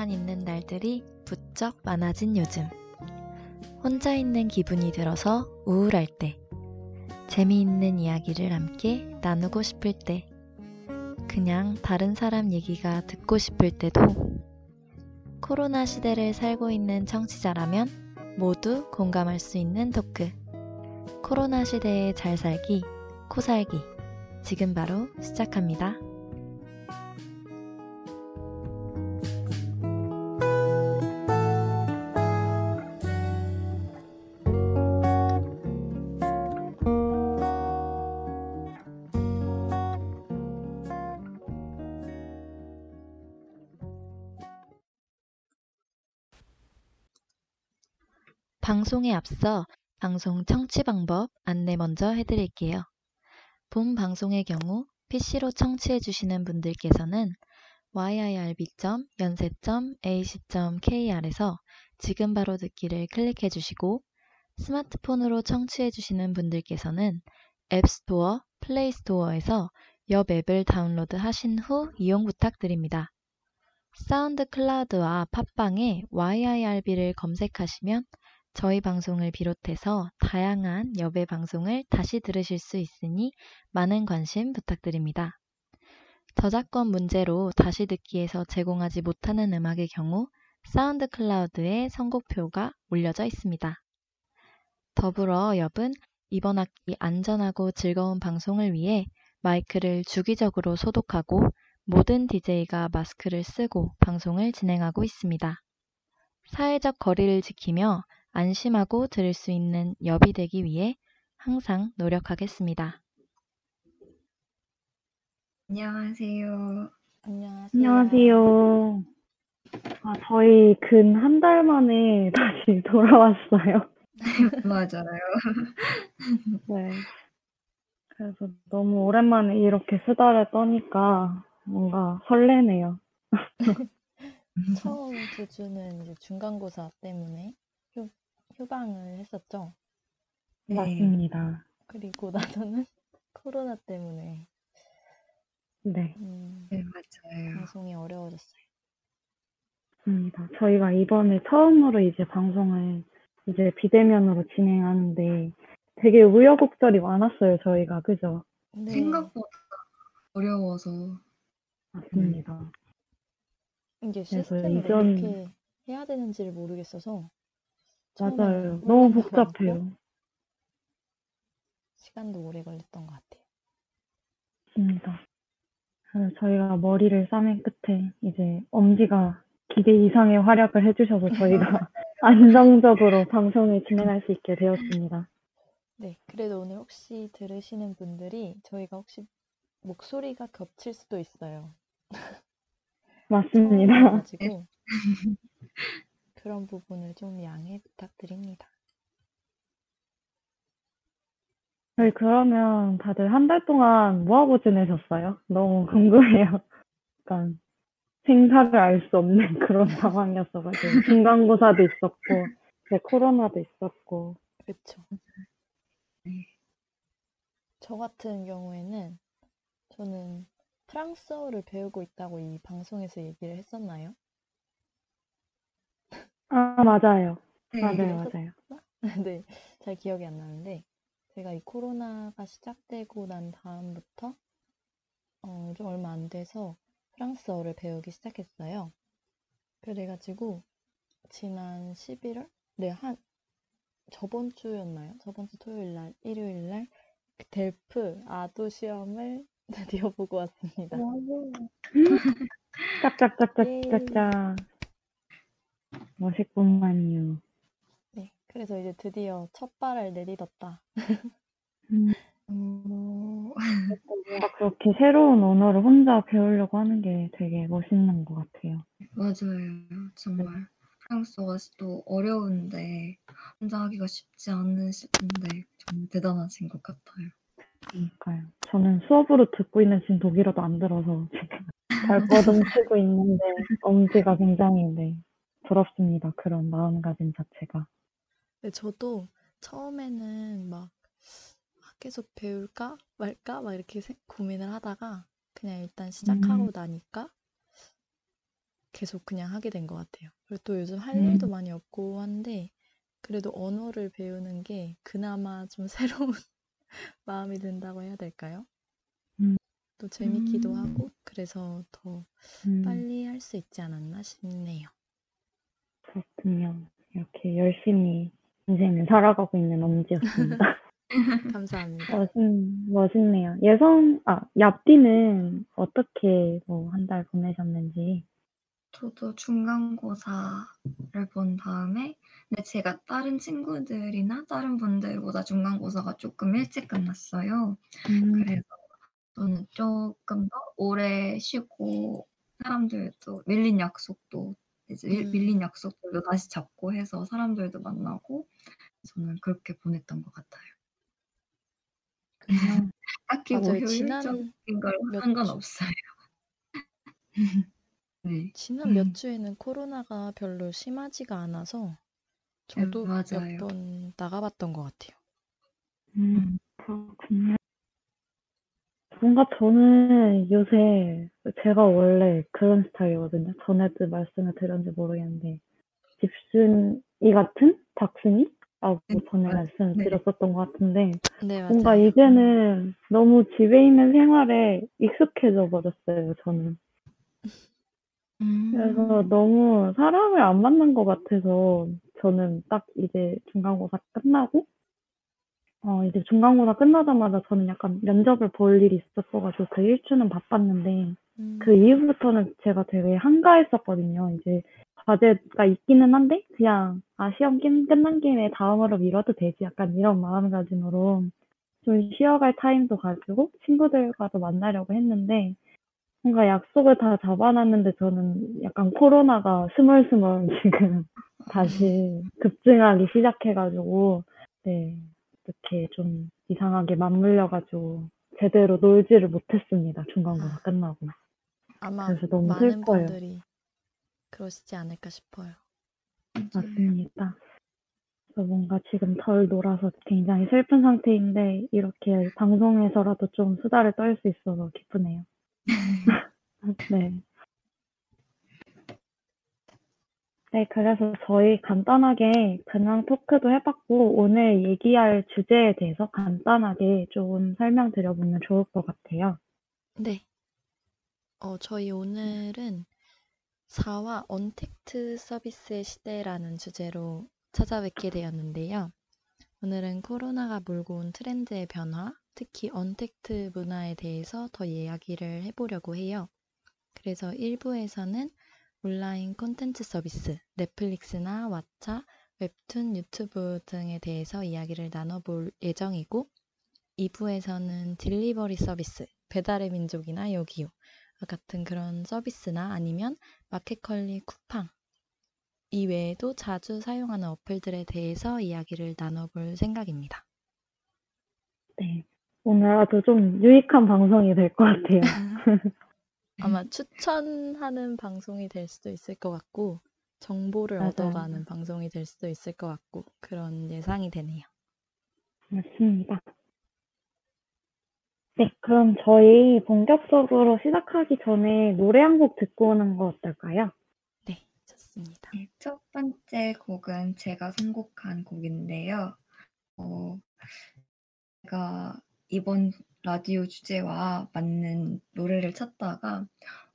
집에만 있는 날들이 부쩍 많아진 요즘. 혼자 있는 기분이 들어서 우울할 때. 재미있는 이야기를 함께 나누고 싶을 때. 그냥 다른 사람 얘기가 듣고 싶을 때도. 코로나 시대를 살고 있는 청취자라면 모두 공감할 수 있는 토크. 코로나 시대에 잘 살기, 코 살기. 지금 바로 시작합니다. 방송에 앞서 방송 청취 방법 안내 먼저 해드릴게요. 본 방송의 경우 PC로 청취해주시는 분들께서는 yirb.연세.ac.kr에서 지금 바로 듣기를 클릭해주시고 스마트폰으로 청취해주시는 분들께서는 앱스토어, 플레이스토어에서 옆 앱을 다운로드 하신 후 이용 부탁드립니다. 사운드 클라우드와 팟빵에 YIRB를 검색하시면 저희 방송을 비롯해서 다양한 YIRB 방송을 다시 들으실 수 있으니 많은 관심 부탁드립니다. 저작권 문제로 다시 듣기에서 제공하지 못하는 음악의 경우 사운드 클라우드에 선곡표가 올려져 있습니다. 더불어 YIRB은 이번 학기 안전하고 즐거운 방송을 위해 마이크를 주기적으로 소독하고 모든 DJ가 마스크를 쓰고 방송을 진행하고 있습니다. 사회적 거리를 지키며 안심하고 들을 수 있는 엽이 되기 위해 항상 노력하겠습니다. 안녕하세요. 안녕하세요. 안녕하세요. 아, 저희 근 한 달 만에 다시 돌아왔어요. 맞아요. 네. 그래서 너무 오랜만에 이렇게 수다를 떠니까 뭔가 설레네요. 처음 두 주는 이제 중간고사 때문에 휴, 휴방을 했었죠. 네. 맞습니다. 그리고 나서는 코로나 때문에 네, 음, 네, 맞아요. 방송이 어려워졌어요. 맞습니다. 저희가 이번에 처음으로 이제 방송을 이제 비대면으로 진행하는데 되게 우여곡절이 많았어요, 저희가. 그죠? 네, 생각보다 어려워서 맞습니다. 이게 그래서 시스템을 이전- 어떻게 해야 되는지를 모르겠어서 맞아요. 너무 복잡해요. 시간도 오래 걸렸던 것 같아요. 맞습니다. 그래서 저희가 머리를 싸맨 끝에 이제 엄지가 기대 이상의 활약을 해주셔서 저희가 안정적으로 방송을 진행할 수 있게 되었습니다. 네, 그래도 오늘 혹시 들으시는 분들이 저희가 혹시 목소리가 겹칠 수도 있어요. 맞습니다. 처음이어가지고 그런 부분을 좀 양해 부탁드립니다. 저희 그러면 다들 한 달 동안 뭐 하고 지내셨어요? 너무 궁금해요. 약간 생사를 알 수 없는 그런 상황이었어가지고 중간고사도 있었고 이제 코로나도 있었고 그렇죠. 네. 저 같은 경우에는 저는 프랑스어를 배우고 있다고 이 방송에서 얘기를 했었나요? 아 맞아요. 네, 맞아요, 맞아요. 네, 잘 기억이 안 나는데 제가 이 코로나가 시작되고 난 다음부터 어, 좀 얼마 안 돼서 프랑스어를 배우기 시작했어요. 그래가지고 지난 11월? 네, 한 저번 주였나요? 저번 주 토요일 날, 일요일 날 델프 아도 시험을 드디어 보고 왔습니다. 짝짝짝짝짝짝. 멋있구만요. 네, 그래서 이제 드디어 첫 발을 내딛었다. 음, 오, 뭔가 그렇게 새로운 언어를 혼자 배우려고 하는 게 되게 멋있는 것 같아요. 맞아요. 정말 프랑스어가 또 어려운데 혼자 하기가 쉽지 않으신데 정말 대단하신 것 같아요. 그러니까요. 저는 수업으로 듣고 있는 지금 독일어도 안 들어서 지금 발버둥 치고 있는데 엄지가 굉장히 네, 부럽습니다. 그런 마음가짐 자체가. 근데 저도 처음에는 막 아, 계속 배울까 말까 막 이렇게 생- 고민을 하다가 그냥 일단 시작하고 음. 나니까 계속 그냥 하게 된 것 같아요. 그리고 또 요즘 할 음. 일도 많이 없고 한데 그래도 언어를 배우는 게 그나마 좀 새로운 마음이 든다고 해야 될까요? 음. 또 재밌기도 음. 하고 그래서 더 음, 빨리 할 수 있지 않았나 싶네요. 그렇군요. 이렇게 열심히 인생을 살아가고 있는 엄지였습니다. 감사합니다. 멋있, 멋있네요. 예성, 아, 얍디는 어떻게 뭐 한 달 보내셨는지. 저도 중간고사를 본 다음에 근데 제가 다른 친구들이나 다른 분들보다 중간고사가 조금 일찍 끝났어요. 음, 그래서 저는 조금 더 오래 쉬고 사람들도 밀린 약속도 이제 밀- 음. 밀린 약속들도 다시 잡고 해서 사람들도 만나고 저는 그렇게 보냈던 것 같아요. 딱히 뭐 맞아요. 지난 효율적인 걸몇한건 주- 없어요. 네. 지난 몇 음. 주에는 코로나가 별로 심하지가 않아서 네, 저도 맞아요. 몇번 나가봤던 것 같아요. 음, 그렇군요. 뭔가 저는 요새, 제가 원래 그런 스타일이거든요. 전에도 말씀을 드렸는지 모르겠는데, 집순이 같은 박순이라고 네, 전에 맞- 말씀을 네. 드렸었던 것 같은데, 네, 뭔가 맞아요. 이제는 너무 집에 있는 생활에 익숙해져 버렸어요, 저는. 그래서 음. 너무 사람을 안 만난 것 같아서 저는 딱 이제 중간고사 끝나고 어 이제 중간고사 끝나자마자 저는 약간 면접을 볼 일이 있었어가지고 그 일주는 바빴는데 음, 그 이후부터는 제가 되게 한가했었거든요. 이제 과제가 있기는 한데 그냥 아 시험 끝- 끝난 김에 다음으로 미뤄도 되지. 약간 이런 마음가짐으로 좀 쉬어갈 타임도 가지고 친구들과도 만나려고 했는데 뭔가 약속을 다 잡아놨는데 저는 약간 코로나가 스멀스멀 지금 다시 급증하기 시작해가지고 네 이렇게 좀 이상하게 맞물려가지고 제대로 놀지를 못했습니다 중간고사 아. 끝나고 아마 그래서 너무 많은 슬퍼요. 분들이 그러시지 않을까 싶어요. 맞습니다. 그래서 뭔가 지금 덜 놀아서 굉장히 슬픈 상태인데 이렇게 방송에서라도 좀 수다를 떨 수 있어서 기쁘네요. 네. 네, 그래서 저희 간단하게 근황 토크도 해봤고, 오늘 얘기할 주제에 대해서 간단하게 좀 설명드려보면 좋을 것 같아요. 네. 어, 저희 오늘은 4화 언택트 서비스의 시대라는 주제로 찾아뵙게 되었는데요. 오늘은 코로나가 몰고 온 트렌드의 변화, 특히 언택트 문화에 대해서 더 이야기를 해보려고 해요. 그래서 1부에서는 온라인 콘텐츠 서비스, 넷플릭스나 왓챠, 웹툰, 유튜브 등에 대해서 이야기를 나눠볼 예정이고, 2부에서는 딜리버리 서비스, 배달의 민족이나 요기요 같은 그런 서비스나 아니면 마켓컬리 쿠팡 이외에도 자주 사용하는 어플들에 대해서 이야기를 나눠볼 생각입니다. 네. 오늘 아주 좀 유익한 방송이 될 것 같아요. 아마 추천하는 방송이 될 수도 있을 것 같고 정보를 맞아요. 얻어가는 방송이 될 수도 있을 것 같고 그런 예상이 되네요. 맞습니다. 네, 그럼 저희 본격적으로 시작하기 전에 노래 한 곡 듣고 오는 거 어떨까요? 네, 좋습니다. 네, 첫 번째 곡은 제가 선곡한 곡인데요. 어, 제가 이번 라디오 주제와 맞는 노래를 찾다가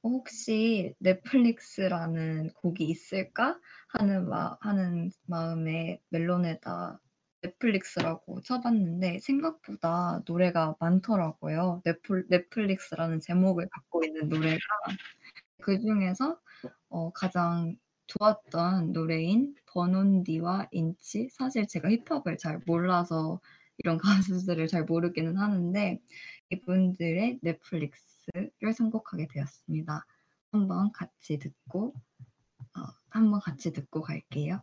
어, 혹시 넷플릭스라는 곡이 있을까? 하는 마, 하는 마음에 멜론에다 넷플릭스라고 쳐봤는데 생각보다 노래가 많더라고요. 넷플, 넷플릭스라는 제목을 갖고 있는 노래가. 그 중에서 어, 가장 좋았던 노래인 버논디와 인치. 사실 제가 힙합을 잘 몰라서 이런 가수들을 잘 모르기는 하는데 이분들의 넷플릭스를 선곡하게 되었습니다. 한번 같이 듣고 어, 한번 같이 듣고 갈게요.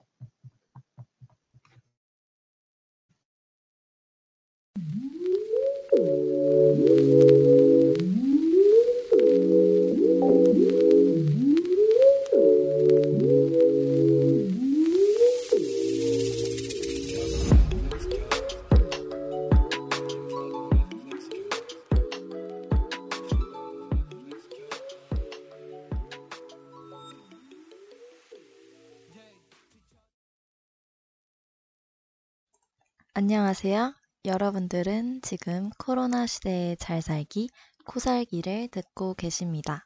안녕하세요. 여러분들은 지금 코로나 시대에 잘 살기, 코살기를 듣고 계십니다.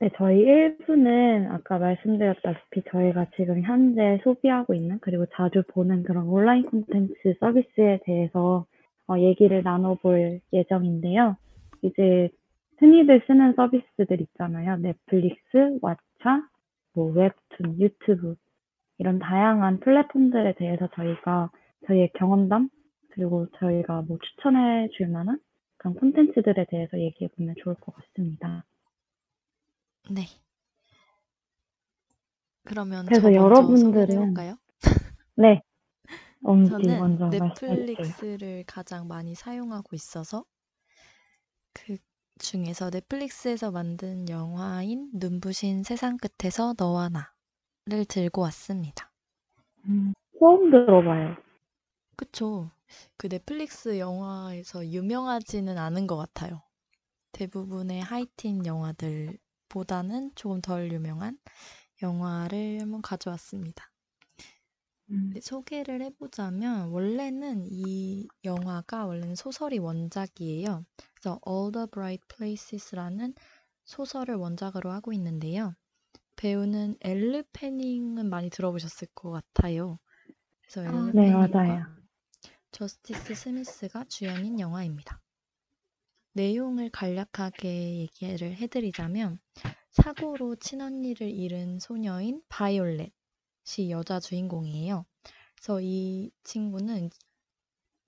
네, 저희 1부는 아까 말씀드렸다시피 저희가 지금 현재 소비하고 있는 그리고 자주 보는 그런 온라인 콘텐츠 서비스에 대해서 어, 얘기를 나눠볼 예정인데요. 이제 흔히들 쓰는 서비스들 있잖아요. 넷플릭스, 왓챠, 뭐 웹툰, 유튜브 이런 다양한 플랫폼들에 대해서 저희가 저희의 경험담 그리고 저희가 뭐 추천해 줄 만한 그런 콘텐츠들에 대해서 얘기해 보면 좋을 것 같습니다. 네. 그러면 그래서 여러분들은? 네. 엄지 저는. 넷플릭스를 가장 많이 사용하고 있어서 그 중에서 넷플릭스에서 만든 영화인 눈부신 세상 끝에서 너와 나 를 들고 왔습니다. 음, 처음 들어봐요. 그쵸. 그 넷플릭스 영화에서 유명하지는 않은 것 같아요. 대부분의 하이틴 영화들보다는 조금 덜 유명한 영화를 한번 가져왔습니다. 음, 네, 소개를 해보자면 원래는 이 영화가 원래는 소설이 원작이에요. 그래서 All the Bright Places라는 소설을 원작으로 하고 있는데요. 배우는 엘르 패닝은 많이 들어보셨을 것 같아요. 그래서 아, 엘르 네, 패닝과 맞아요. 저스티스 스미스가 주연인 영화입니다. 내용을 간략하게 얘기를 해드리자면 사고로 친언니를 잃은 소녀인 바이올렛이 여자 주인공이에요. 그래서 이 친구는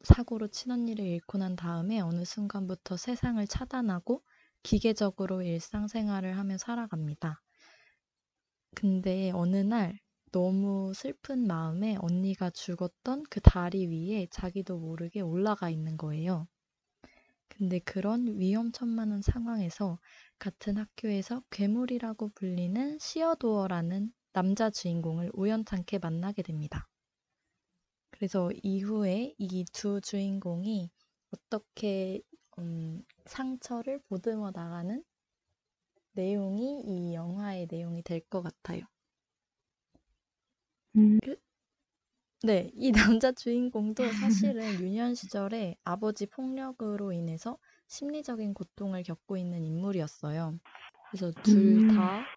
사고로 친언니를 잃고 난 다음에 어느 순간부터 세상을 차단하고 기계적으로 일상생활을 하며 살아갑니다. 근데 어느 날 너무 슬픈 마음에 언니가 죽었던 그 다리 위에 자기도 모르게 올라가 있는 거예요. 근데 그런 위험천만한 상황에서 같은 학교에서 괴물이라고 불리는 시어도어라는 남자 주인공을 우연찮게 만나게 됩니다. 그래서 이후에 이 두 주인공이 어떻게 음, 상처를 보듬어 나가는 내용이 이 영화의 내용이 될 것 같아요. 음, 네, 이 남자 주인공도 사실은 유년 시절에 아버지 폭력으로 인해서 심리적인 고통을 겪고 있는 인물이었어요. 그래서 둘 음, 다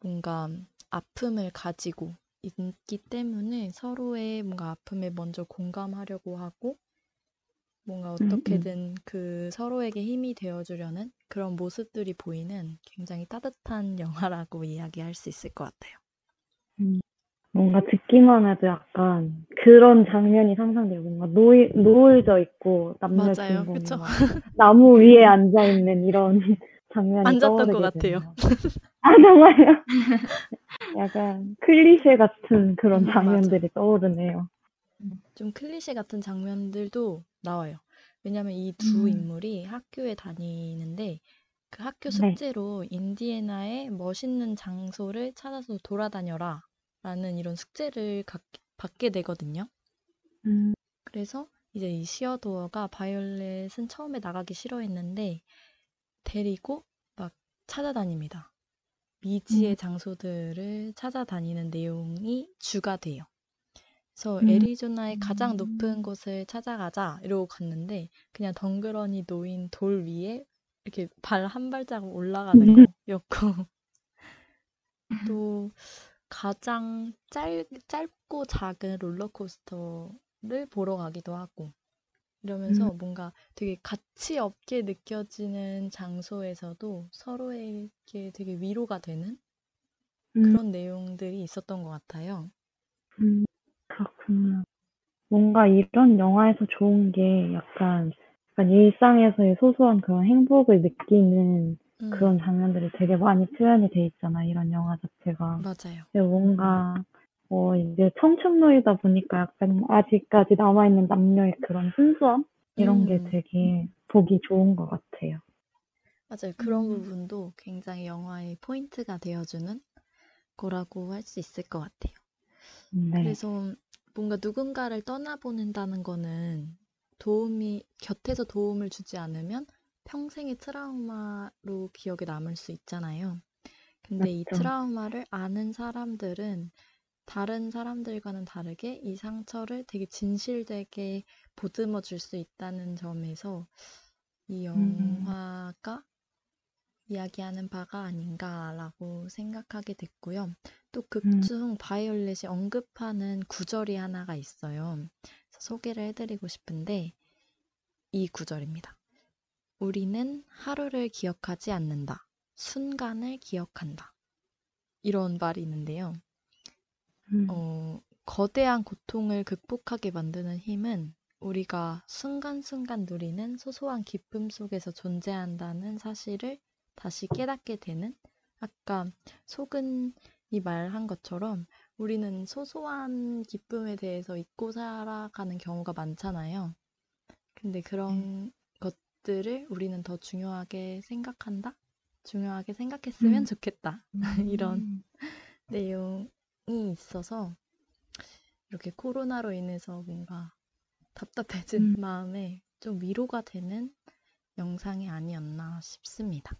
뭔가 아픔을 가지고 있기 때문에 서로의 뭔가 아픔에 먼저 공감하려고 하고 뭔가 음, 음. 어떻게든 그 서로에게 힘이 되어주려는 그런 모습들이 보이는 굉장히 따뜻한 영화라고 이야기할 수 있을 것 같아요. 음. 뭔가 듣기만 해도 약간 그런 장면이 상상돼요. 뭔가 노이, 노을져 있고 남녀? 막 나무 위에 앉아 있는 이런 장면이 앉았던 것 같아요. 아, 정말요? 약간 클리셰 같은 그런 음. 장면들이 떠오르네요. 좀 클리셰 같은 장면들도 나와요. 왜냐면 이 두 음, 인물이 학교에 다니는데 그 학교 네. 숙제로 인디애나의 멋있는 장소를 찾아서 돌아다녀라 라는 이런 숙제를 가- 받게 되거든요. 음, 그래서 이제 이 시어도어가 바이올렛은 처음에 나가기 싫어했는데 데리고 막 찾아다닙니다. 미지의 음, 장소들을 찾아다니는 내용이 주가 돼요. 그래서 음, 애리조나의 가장 높은 곳을 찾아가자. 이러고 갔는데 그냥 덩그러니 놓인 돌 위에 이렇게 발 한 발자국 올라가는 거였고 또 가장 짧, 짧고 작은 롤러코스터를 보러 가기도 하고 이러면서 뭔가 되게 가치 없게 느껴지는 장소에서도 서로에게 되게 위로가 되는 음, 그런 내용들이 있었던 것 같아요. 음. 뭔가 이런 영화에서 좋은 게 약간, 약간 일상에서의 소소한 그런 행복을 느끼는 음, 그런 장면들이 되게 많이 표현이 돼 있잖아, 이런 영화 자체가. 맞아요. 근데 뭔가, 어, 이제 청춘노이다 보니까 약간 아직까지 남아있는 남녀의 그런 순수함? 이런 게 음. 되게 보기 좋은 것 같아요. 맞아요. 그런 음. 부분도 굉장히 영화의 포인트가 되어주는 거라고 할 수 있을 것 같아요. 네. 그래서 뭔가 누군가를 떠나보낸다는 거는 도움이, 곁에서 도움을 주지 않으면 평생의 트라우마로 기억에 남을 수 있잖아요. 근데 이 맞죠. 트라우마를 아는 사람들은 다른 사람들과는 다르게 이 상처를 되게 진실되게 보듬어 줄 수 있다는 점에서 이 음. 영화가 이야기하는 바가 아닌가라고 생각하게 됐고요. 또극 음. 중 바이올렛이 언급하는 구절이 하나가 있어요. 소개를 해드리고 싶은데 이 구절입니다. 우리는 하루를 기억하지 않는다. 순간을 기억한다. 이런 말이 있는데요. 음. 어, 거대한 고통을 극복하게 만드는 힘은 우리가 순간순간 누리는 소소한 기쁨 속에서 존재한다는 사실을 다시 깨닫게 되는 아까 소근이 말한 것처럼 우리는 소소한 기쁨에 대해서 잊고 살아가는 경우가 많잖아요. 근데 그런 것들을 우리는 더 중요하게 생각한다? 중요하게 생각했으면 음. 좋겠다. 이런 내용이 있어서 이렇게 코로나로 인해서 뭔가 답답해진 음. 마음에 좀 위로가 되는 영상이 아니었나 싶습니다.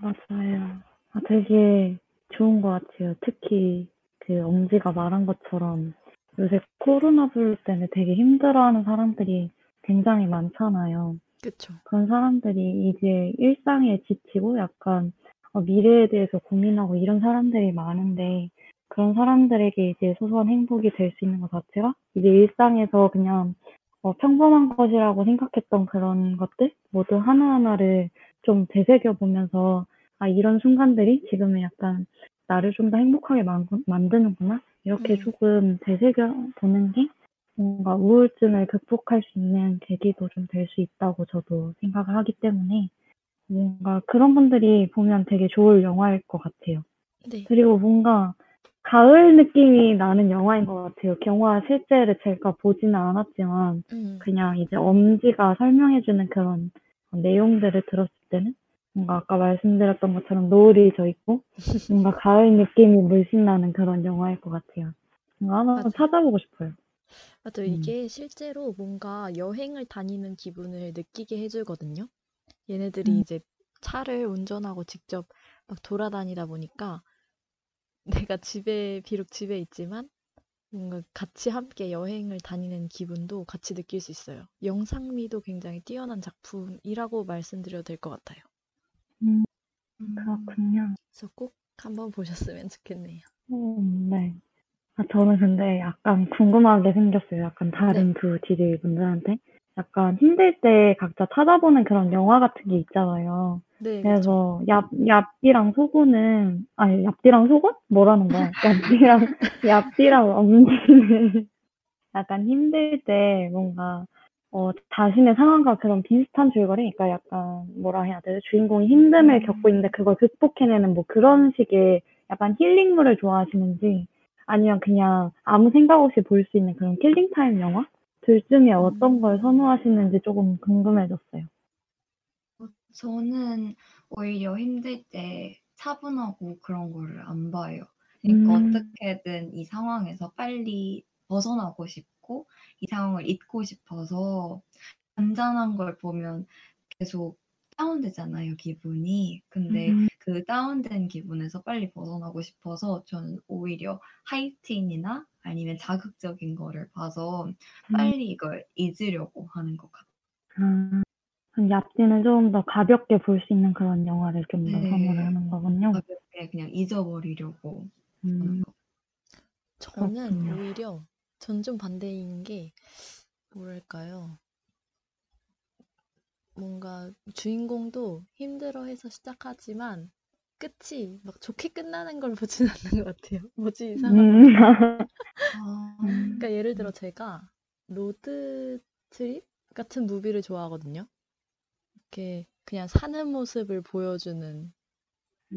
맞아요. 아, 되게 좋은 것 같아요. 특히 그 엄지가 말한 것처럼 요새 코로나19 때문에 되게 힘들어하는 사람들이 굉장히 많잖아요. 그쵸? 그런 사람들이 이제 일상에 지치고 약간 어, 미래에 대해서 고민하고 이런 사람들이 많은데 그런 사람들에게 이제 소소한 행복이 될 수 있는 것 자체가 이제 일상에서 그냥 어, 평범한 것이라고 생각했던 그런 것들 모두 하나하나를 좀 되새겨 보면서 아, 이런 순간들이 지금은 약간 나를 좀 더 행복하게 만, 만드는구나. 이렇게 음. 조금 되새겨 보는 게 뭔가 우울증을 극복할 수 있는 계기도 좀 될 수 있다고 저도 생각을 하기 때문에 뭔가 그런 분들이 보면 되게 좋을 영화일 것 같아요. 네. 그리고 뭔가 가을 느낌이 나는 영화인 것 같아요. 영화 실제를 제가 보지는 않았지만 음. 그냥 이제 엄지가 설명해주는 그런 내용들을 들었을 때는 뭔가 아까 말씀드렸던 것처럼 노을이 져 있고 뭔가 가을 느낌이 물씬 나는 그런 영화일 것 같아요. 뭔가 한번 맞아요. 찾아보고 싶어요. 맞아, 음. 이게 실제로 뭔가 여행을 다니는 기분을 느끼게 해주거든요. 얘네들이 음. 이제 차를 운전하고 직접 막 돌아다니다 보니까 내가 집에, 비록 집에 있지만 뭔가 같이 함께 여행을 다니는 기분도 같이 느낄 수 있어요. 영상미도 굉장히 뛰어난 작품이라고 말씀드려도 될 것 같아요. 음, 음. 그렇군요. 그래서 꼭 한번 보셨으면 좋겠네요. 음, 네. 아, 저는 근데 약간 궁금한 게 생겼어요. 약간 다른 두 DJ 분들한테. 약간 힘들 때 각자 찾아보는 그런 영화 같은 게 있잖아요. 네. 그래서 얍, 얍디랑 소고는, 아니, 얍디랑 소고? 뭐라는 거야? 얍디랑, 얍디랑 엄지는 약간 힘들 때 뭔가, 어, 자신의 상황과 그런 비슷한 줄거리? 그러니까 약간, 뭐라 해야 되지? 주인공이 힘듦을 음. 겪고 있는데 그걸 극복해내는 뭐 그런 식의 약간 힐링물을 좋아하시는지, 아니면 그냥 아무 생각 없이 볼 수 있는 그런 killing time 영화? 둘 중에 어떤 걸 선호하시는지 조금 궁금해졌어요. 어, 저는 오히려 힘들 때 차분하고 그런 거를 안 봐요. 그러니까 음. 어떻게든 이 상황에서 빨리 벗어나고 싶고 이 상황을 잊고 싶어서 잔잔한 걸 보면 계속 다운되잖아요, 기분이. 근데 음. 그 다운된 기분에서 빨리 벗어나고 싶어서 저는 오히려 하이틴이나 아니면 자극적인 거를 봐서 빨리 이걸 잊으려고 하는 것 같아요. 아, 그럼 얍디는 조금 더 가볍게 볼 수 있는 그런 영화를 좀 더 네. 선호를 하는 거군요. 가볍게 그냥 잊어버리려고 하는 음, 거. 저는 그렇군요. 오히려 전 좀 반대인 게 뭐랄까요? 뭔가 주인공도 힘들어해서 시작하지만 끝이 막 좋게 끝나는 걸 보진 않는 것 같아요. 뭐지 이상한 음. 아, 그러니까 예를 들어 제가 road trip 같은 movie를 좋아하거든요. 이렇게 그냥 사는 모습을 보여주는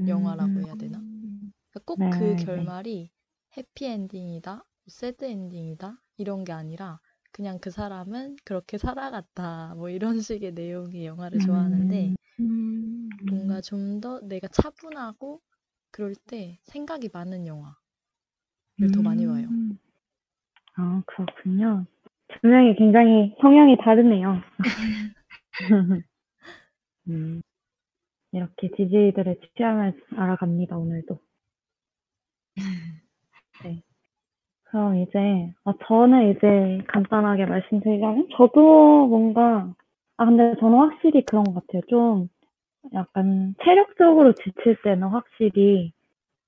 영화라고 해야 되나? 음, 꼭 네, 그 네. 결말이 해피 엔딩이다, 새드 엔딩이다 이런 게 아니라 그냥 그 사람은 그렇게 살아갔다 뭐 이런 식의 내용의 영화를 좋아하는데 음, 뭔가 좀 더 내가 차분하고 그럴 때 생각이 많은 영화를 더 많이 봐요. 음. 아, 그렇군요. 두 명이 굉장히 성향이 다르네요. 음, 이렇게 DJ들의 취향을 알아갑니다, 오늘도. 네. 그럼 이제 아 저는 이제 간단하게 말씀드리자면 저도 뭔가 아 근데 저는 확실히 그런 것 같아요. 좀 약간 체력적으로 지칠 때는 확실히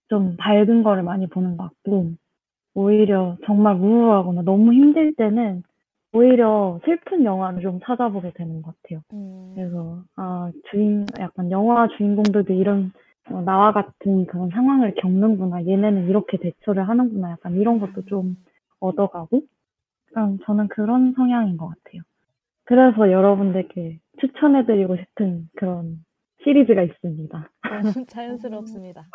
좀 밝은 거를 많이 보는 것 같고 오히려 정말 우울하거나 너무 힘들 때는 오히려 슬픈 영화를 좀 찾아보게 되는 것 같아요. 음. 그래서 아 주인 약간 영화 주인공들도 이런 어, 나와 같은 그런 상황을 겪는구나. 얘네는 이렇게 대처를 하는구나. 약간 이런 것도 좀 얻어가고. 약간 저는 그런 성향인 것 같아요. 그래서 여러분들께 추천해드리고 싶은 그런 시리즈가 있습니다. 너무 자연스럽습니다.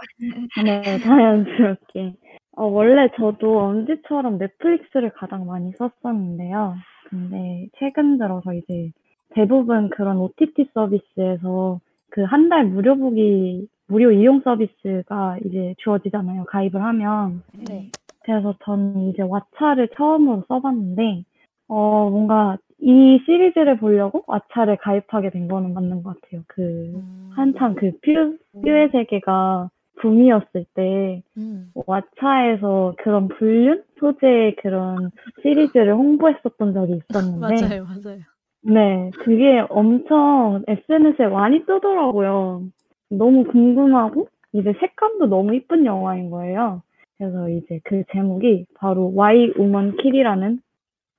네, 자연스럽게. 어, 원래 저도 엄지처럼 넷플릭스를 가장 많이 썼었는데요. 근데 최근 들어서 이제 대부분 그런 OTT 서비스에서 그 한 달 무료 보기, 무료 이용 서비스가 이제 주어지잖아요. 가입을 하면. 네. 그래서 저는 이제 왓챠를 처음으로 써봤는데, 어, 뭔가 이 시리즈를 보려고 왓챠를 가입하게 된 거는 맞는 것 같아요. 그, 음. 한참 그 퓨, 퓨의 세계가 붐이었을 때, 음. 왓챠에서 그런 불륜 소재의 그런 시리즈를 홍보했었던 적이 있었는데, 맞아요, 맞아요. 네, 그게 엄청 SNS에 많이 뜨더라고요. 너무 궁금하고, 이제 색감도 너무 이쁜 영화인 거예요. 그래서 이제 그 제목이 바로 Why Woman Kill이라는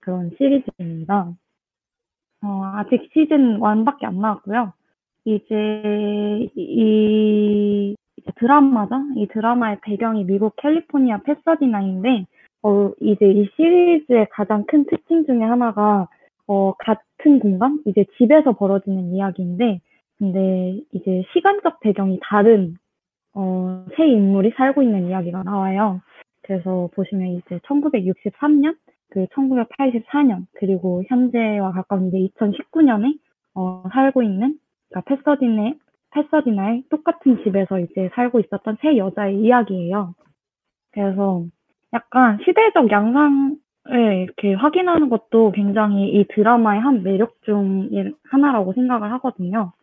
그런 시리즈입니다. 어, 아직 시즌 1밖에 안 나왔고요. 이제 이 이제 드라마죠. 이 드라마의 배경이 미국 캘리포니아 패서디나인데, 어, 이제 이 시리즈의 가장 큰 특징 중에 하나가 어, 같은 공간, 이제 집에서 벌어지는 이야기인데, 근데 이제 시간적 배경이 다른 어, 세 인물이 살고 있는 이야기가 나와요. 그래서 보시면 이제 1963년, 그 1984년, 그리고 현재와 가까운 이제 2019년에 어, 살고 있는 그러니까 패서디네, 패서디나의 똑같은 집에서 이제 살고 있었던 세 여자의 이야기예요. 그래서 약간 시대적 양상을 이렇게 확인하는 것도 굉장히 이 드라마의 한 매력 중 하나라고 생각을 하거든요.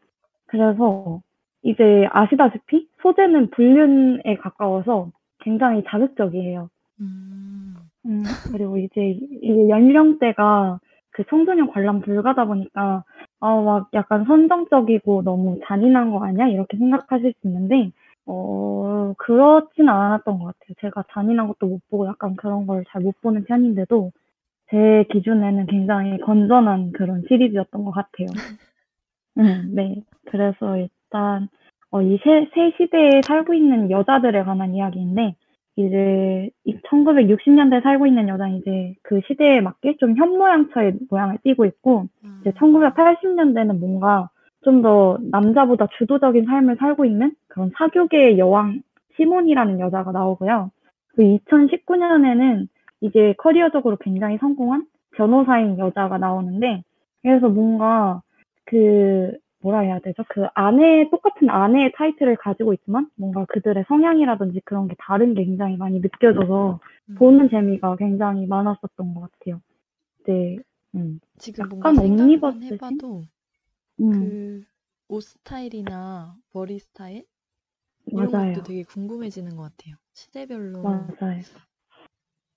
그래서 이제 아시다시피 소재는 불륜에 가까워서 굉장히 자극적이에요. 음. 음, 그리고 이제 이게 연령대가 그 청소년 관람 불가다 보니까 아, 막 약간 선정적이고 너무 잔인한 거 아니야? 이렇게 생각하실 수 있는데 어, 그렇진 않았던 것 같아요. 제가 잔인한 것도 못 보고 약간 그런 걸 잘 못 보는 편인데도 제 기준에는 굉장히 건전한 그런 시리즈였던 것 같아요. 음, 네. 그래서 일단 어, 이 세, 세 시대에 살고 있는 여자들에 관한 이야기인데 이제 1960년대에 살고 있는 여자는 이제 그 시대에 맞게 좀 현모양처의 모양을 띠고 있고 이제 1980년대는 뭔가 좀 더 남자보다 주도적인 삶을 살고 있는 그런 사교계의 여왕 시몬이라는 여자가 나오고요. 그 2019년에는 이제 커리어적으로 굉장히 성공한 변호사인 여자가 나오는데 그래서 뭔가 그 뭐라 해야 되죠? 그 아내 똑같은 아내의 타이틀을 가지고 있지만 뭔가 그들의 성향이라든지 그런 게 다른 게 굉장히 많이 느껴져서 음. 보는 재미가 굉장히 많았었던 것 같아요. 네, 음, 지금 약간 생각만 옴니버스신? 해봐도 음, 그옷 스타일이나 머리 스타일 이런 맞아요, 것도 되게 궁금해지는 것 같아요. 시대별로 맞아요.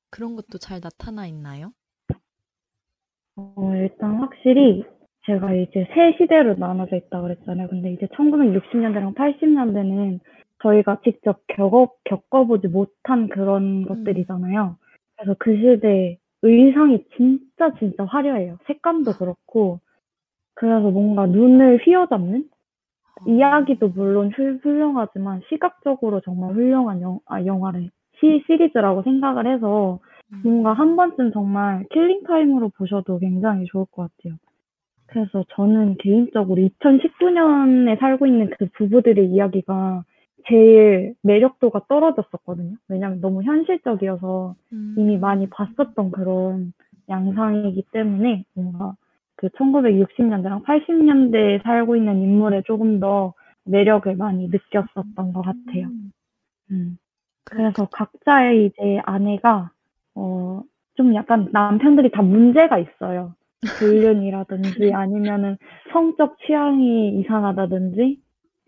그런 것도 잘 나타나 있나요? 어, 일단 확실히 제가 이제 세 시대로 나눠져 있다 그랬잖아요. 근데 이제 1960년대랑 80년대는 저희가 직접 겪어, 겪어보지 못한 그런 것들이잖아요. 그래서 그 시대 의상이 진짜 진짜 화려해요. 색감도 그렇고. 그래서 뭔가 눈을 휘어잡는? 이야기도 물론 훌, 훌륭하지만 시각적으로 정말 훌륭한 영, 아, 영화를, 시, 시리즈라고 생각을 해서 음. 뭔가 한 번쯤 정말 killing time으로 보셔도 굉장히 좋을 것 같아요. 그래서 저는 개인적으로 2019년에 살고 있는 그 부부들의 이야기가 제일 매력도가 떨어졌었거든요. 왜냐면 너무 현실적이어서 이미 음. 많이 봤었던 그런 양상이기 때문에 뭔가 그 1960년대랑 80년대에 살고 있는 인물에 조금 더 매력을 많이 느꼈었던 것 같아요. 음. 음. 그래서 각자의 이제 아내가 어, 좀 약간 남편들이 다 문제가 있어요. 불륜이라든지 아니면은 성적 취향이 이상하다든지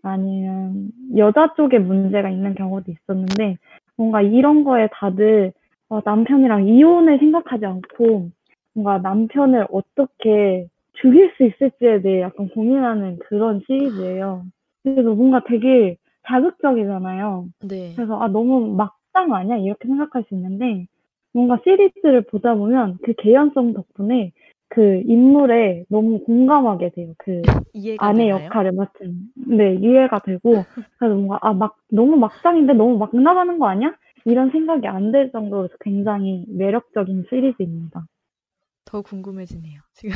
아니면 여자 쪽에 문제가 있는 경우도 있었는데 뭔가 이런 거에 다들 어, 남편이랑 이혼을 생각하지 않고 뭔가 남편을 어떻게 죽일 수 있을지에 대해 약간 고민하는 그런 시리즈예요. 그래서 뭔가 되게 자극적이잖아요. 네. 그래서 아 너무 막장 아니야 이렇게 생각할 수 있는데 뭔가 시리즈를 보다 보면 그 개연성 덕분에 그 인물에 너무 공감하게 돼요. 그 이해가 아내 되나요? 역할을 맡은 네 이해가 되고 그래서 뭔가 아 막 너무 막장인데 너무 막 나가는 거 아니야? 이런 생각이 안들 정도로 굉장히 매력적인 시리즈입니다. 더 궁금해지네요. 지금.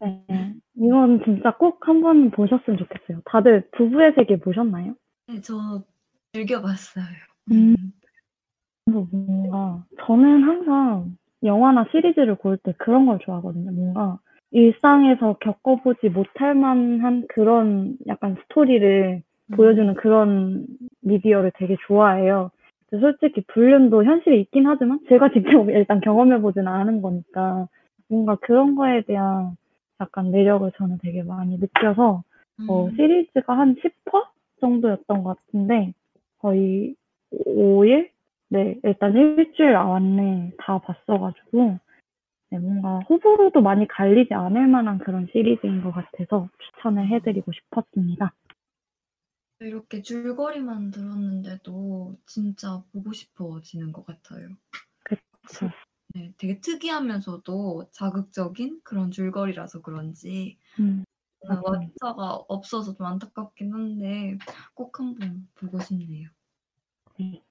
네, 이건 진짜 꼭 한번 보셨으면 좋겠어요. 다들 부부의 세계 보셨나요? 네, 저 즐겨봤어요. 음. 뭔가 저는 항상 영화나 시리즈를 고를 때 그런 걸 좋아하거든요. 뭔가 일상에서 겪어보지 못할 만한 그런 약간 스토리를 보여주는 그런 미디어를 되게 좋아해요. 솔직히 불륜도 현실에 있긴 하지만 제가 직접 일단 경험해보지는 않은 거니까 뭔가 그런 거에 대한 약간 매력을 저는 되게 많이 느껴서 어, 음. 시리즈가 한 10화 정도였던 것 같은데 거의 5일? 네, 일단 일주일 안에 다 봤어가지고 네, 뭔가 호불호도 많이 갈리지 않을 만한 그런 시리즈인 것 같아서 추천을 해드리고 싶었습니다. 이렇게 줄거리만 들었는데도 진짜 보고 싶어지는 것 같아요. 그쵸. 네, 되게 특이하면서도 자극적인 그런 줄거리라서 그런지 음. 왓챠가 없어서 좀 안타깝긴 한데 꼭 한번 보고 싶네요. 네.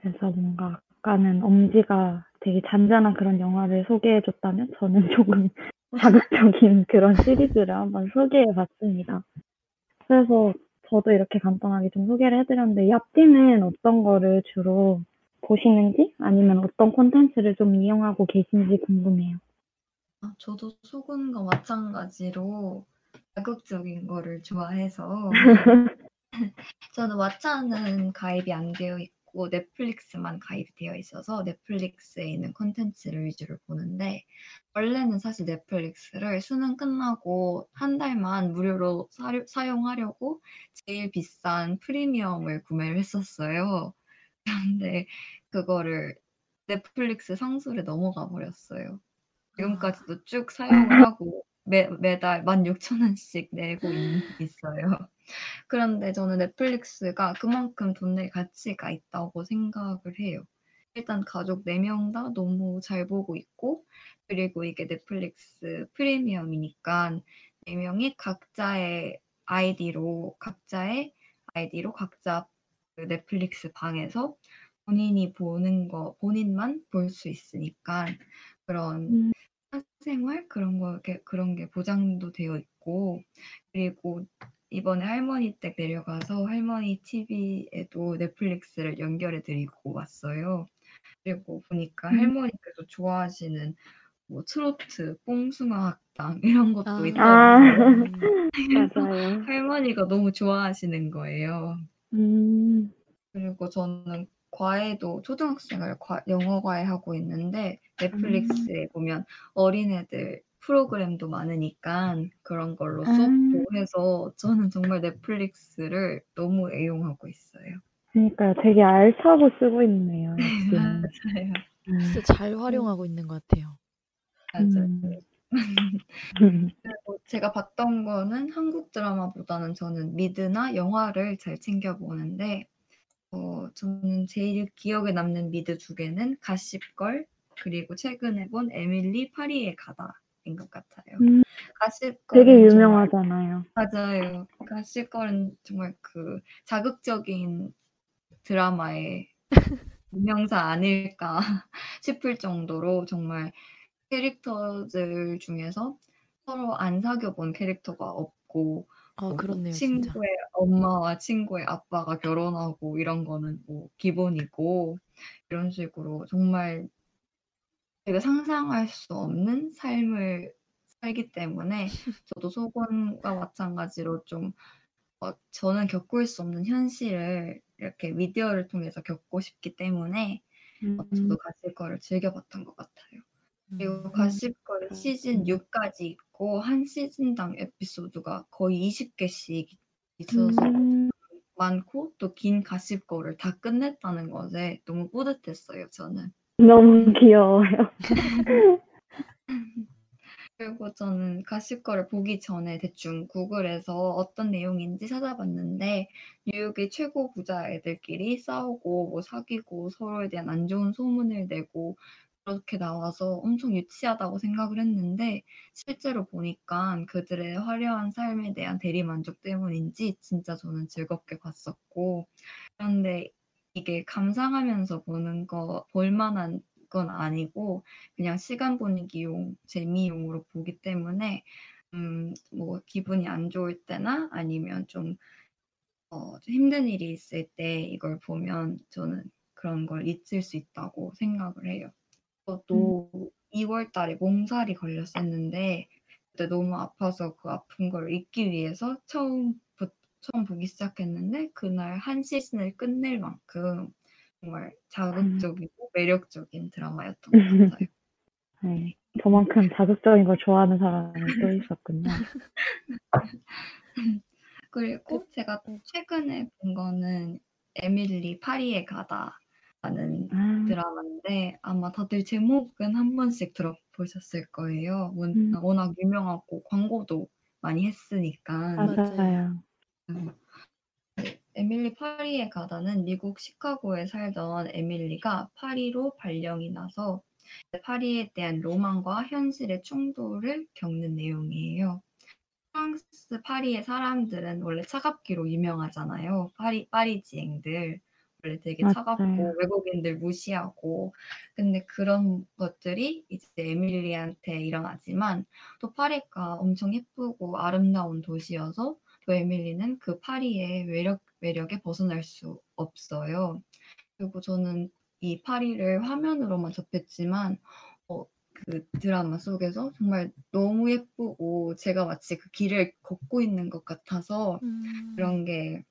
그래서 뭔가 아까는 엄지가 되게 잔잔한 그런 영화를 소개해줬다면 저는 조금 자극적인 그런 시리즈를 한번 소개해봤습니다. 그래서 저도 이렇게 간단하게 좀 소개를 해드렸는데 얍띠는 어떤 거를 주로 보시는지 아니면 어떤 콘텐츠를 좀 이용하고 계신지 궁금해요. 아, 저도 소근과 마찬가지로 자극적인 거를 좋아해서 저는 왓챠는 가입이 안 되어 있고 넷플릭스만 가입이 되어 있어서 넷플릭스에 있는 콘텐츠를 위주로 보는데 원래는 사실 넷플릭스를 수능 끝나고 한 달만 무료로 사료- 사용하려고 제일 비싼 프리미엄을 구매를 했었어요. 그런데 그거를 넷플릭스 상술에 넘어가 버렸어요. 지금까지도 쭉 사용을 하고 매, 매달 16,000원씩 내고 있, 있어요. 그런데 저는 넷플릭스가 그만큼 돈 낼 가치가 있다고 생각을 해요. 일단 가족 4명 다 너무 잘 보고 있고, 그리고 이게 넷플릭스 프리미엄이니까 4명이 각자의 아이디로, 각자의 아이디로 각자 그 넷플릭스 방에서 본인이 보는 거, 본인만 볼 수 있으니까 그런 음. 사생활 그런 거 이렇게 그런 게 보장도 되어 있고 그리고 이번에 할머니 댁 내려가서 할머니 TV에도 넷플릭스를 연결해 드리고 왔어요. 그리고 보니까 음. 할머니께서 좋아하시는 뭐 트로트, 뽕숭아 학당 이런 것도 아. 있더라고요. 맞아요. 할머니가 너무 좋아하시는 거예요. 음, 그리고 저는 과외도 초등학생을 과, 영어 과외 하고 있는데 넷플릭스에 보면 어린애들 프로그램도 많으니까 그런 걸로 음. 수업도 해서 저는 정말 넷플릭스를 너무 애용하고 있어요. 그러니까요. 되게 알차고 쓰고 있네요. 얍띠는. 맞아요. 진짜 잘 활용하고 있는 것 같아요. 맞아요. 음. 제가 봤던 거는 한국 드라마보다는 저는 미드나 영화를 잘 챙겨 보는데 어, 저는 제일 기억에 남는 미드 두 개는 가십걸 그리고 최근에 본 에밀리 파리에 가다인 것 같아요. 음, 가십걸은 되게 유명하잖아요. 맞아요. 가십걸은 정말 그 자극적인 드라마의 유명사 아닐까 싶을 정도로 정말 캐릭터들 중에서 서로 안 사귀어 본 캐릭터가 없고 아, 뭐 그렇네요, 진짜. 친구의 엄마와 친구의 아빠가 결혼하고 이런 거는 뭐 기본이고 이런 식으로 정말 제가 상상할 수 없는 삶을 살기 때문에 저도 소곤과 마찬가지로 좀 어, 저는 겪을 수 없는 현실을 이렇게 미디어를 통해서 겪고 싶기 때문에 어, 음, 저도 가십걸을 즐겨봤던 것 같아요. 그리고 음. 가십걸 시즌 6까지 있고 한 시즌당 에피소드가 거의 20개씩 있어서 음, 많고 또 긴 가십걸을 다 끝냈다는 것에 너무 뿌듯했어요, 저는. 너무 귀여워요. 그리고 저는 가십거를 보기 전에 대충 구글에서 어떤 내용인지 찾아봤는데 뉴욕의 최고 부자 애들끼리 싸우고 뭐 사귀고 서로에 대한 안 좋은 소문을 내고 그렇게 나와서 엄청 유치하다고 생각을 했는데 실제로 보니까 그들의 화려한 삶에 대한 대리만족 때문인지 진짜 저는 즐겁게 봤었고 그런데 이게 감상하면서 보는 거 볼만한 건 아니고 그냥 시간 보내기용, 재미용으로 보기 때문에 음, 뭐 기분이 안 좋을 때나 아니면 좀 어, 힘든 일이 있을 때 이걸 보면 저는 그런 걸 잊을 수 있다고 생각을 해요. 또 음. 2월 달에 몸살이 걸렸었는데 그때 너무 아파서 그 아픈 걸 잊기 위해서 처음 처음 보기 시작했는데 그날 한 시즌을 끝낼 만큼 정말 자극적이고 매력적인 드라마였던 것 같아요. 네, 저만큼 자극적인 걸 좋아하는 사람이 또 있었군요. 그리고 제가 최근에 본 거는 에밀리 파리에 가다 라는 아. 드라마인데 아마 다들 제목은 한 번씩 들어보셨을 거예요. 음. 워낙 유명하고 광고도 많이 했으니까. 맞아요. 음. 에밀리 파리에 가다는 미국 시카고에 살던 에밀리가 파리로 발령이 나서 파리에 대한 로망과 현실의 충돌을 겪는 내용이에요. 프랑스 파리의 사람들은 원래 차갑기로 유명하잖아요. 파리 파리지앵들 원래 되게 차갑고 맞아요. 외국인들 무시하고 근데 그런 것들이 이제 에밀리한테 일어나지만 또 파리가 엄청 예쁘고 아름다운 도시여서 또 에밀리는 그 파리의 매력 매력에 벗어날 수 없어요. 그리고 저는 이 파리를 화면으로만 접했지만 어, 그 드라마 속에서 정말 너무 예쁘고 제가 마치 그 길을 걷고 있는 것 같아서 음. 그런 게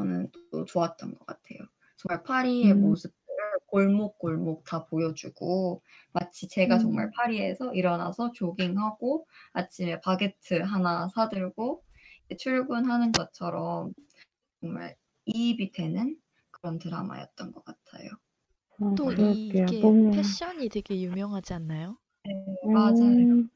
저는 또 좋았던 것 같아요. 정말 파리의 음. 모습을 골목골목 다 보여주고 마치 제가 음. 정말 파리에서 일어나서 조깅하고 아침에 바게트 하나 사들고 출근하는 것처럼 정말 이입이 되는 그런 드라마였던 것 같아요. 어, 또 이, 게 너무... 패션이 되게 유명하지 않나요? 네, 맞아요. 음...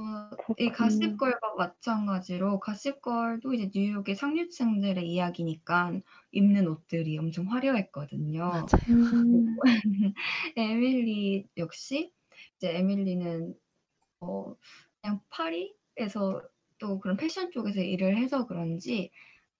어, 이 가십걸과 마찬가지로 가십걸도 이제 뉴욕의 상류층들의 이야기니까 입는 옷들이 엄청 화려했거든요. 맞아요. 음... 에밀리 역시 이제 에밀리는 어, 그냥 파리에서 또 그런 패션 쪽에서 일을 해서 그런지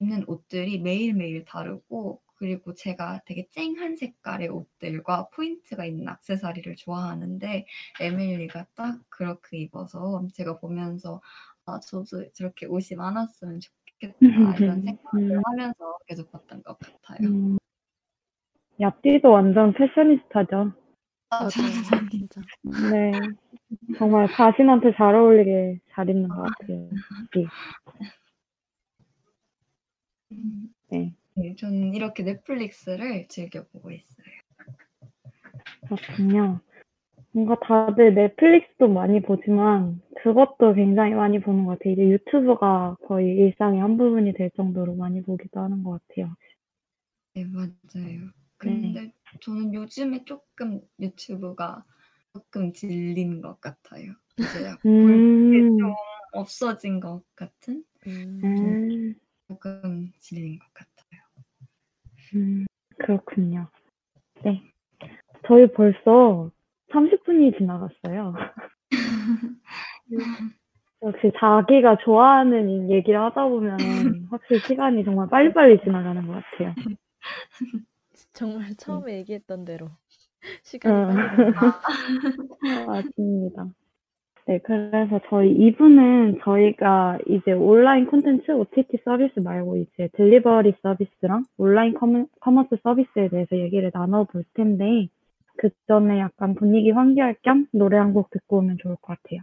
입는 옷들이 매일매일 다르고 그리고 제가 되게 쨍한 색깔의 옷들과 포인트가 있는 액세서리를 좋아하는데 에밀리가 딱 그렇게 입어서 제가 보면서 아 저도 저렇게 옷이 많았으면 좋겠다 이런 생각을 음. 하면서 계속 봤던 것 같아요. 음. 야띠도 완전 패셔니스타죠. 아, 진짜. 네. 정말 자신한테 잘 어울리게 잘 입는 것 같아요. 네. 네. 네, 저는 이렇게 넷플릭스를 즐겨보고 있어요. 그렇군요. 뭔가 다들 넷플릭스도 많이 보지만 그것도 굉장히 많이 보는 것 같아요. 이제 유튜브가 거의 일상의 한 부분이 될 정도로 많이 보기도 하는 것 같아요. 네, 맞아요. 근데 네. 저는 요즘에 조금 유튜브가 조금 질린 것 같아요. 이제 음. 좀 없어진 것 같은? 음. 조금 질린 것 같아요. 음, 그렇군요. 네. 저희 벌써 30분이 지나갔어요. 역시 자기가 좋아하는 얘기를 하다 보면 확실히 시간이 정말 빨리빨리 지나가는 것 같아요. 정말 처음에 얘기했던 대로 시간이 어. 빨리 가. 맞습니다. 네, 그래서 저희 2부는 저희가 이제 온라인 콘텐츠, OTT 서비스 말고 이제 delivery 서비스랑 온라인 커머, commerce 서비스에 대해서 얘기를 나눠볼 텐데, 그 전에 약간 분위기 환기할 겸 노래 한 곡 듣고 오면 좋을 것 같아요.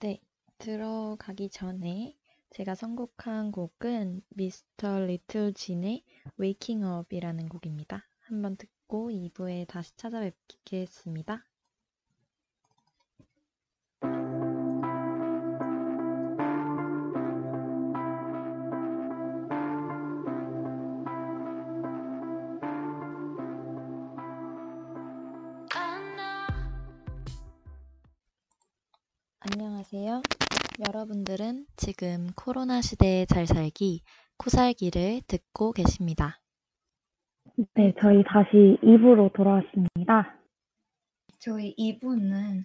네, 들어가기 전에 제가 선곡한 곡은 미스터 리틀 진의 Waking Up이라는 곡입니다. 한번 듣고 2부에 다시 찾아뵙겠습니다. 안녕하세요. 여러분들은 지금 코로나 시대에 잘 살기, 코살기를 듣고 계십니다. 네, 저희 다시 2부로 돌아왔습니다. 저희 2부는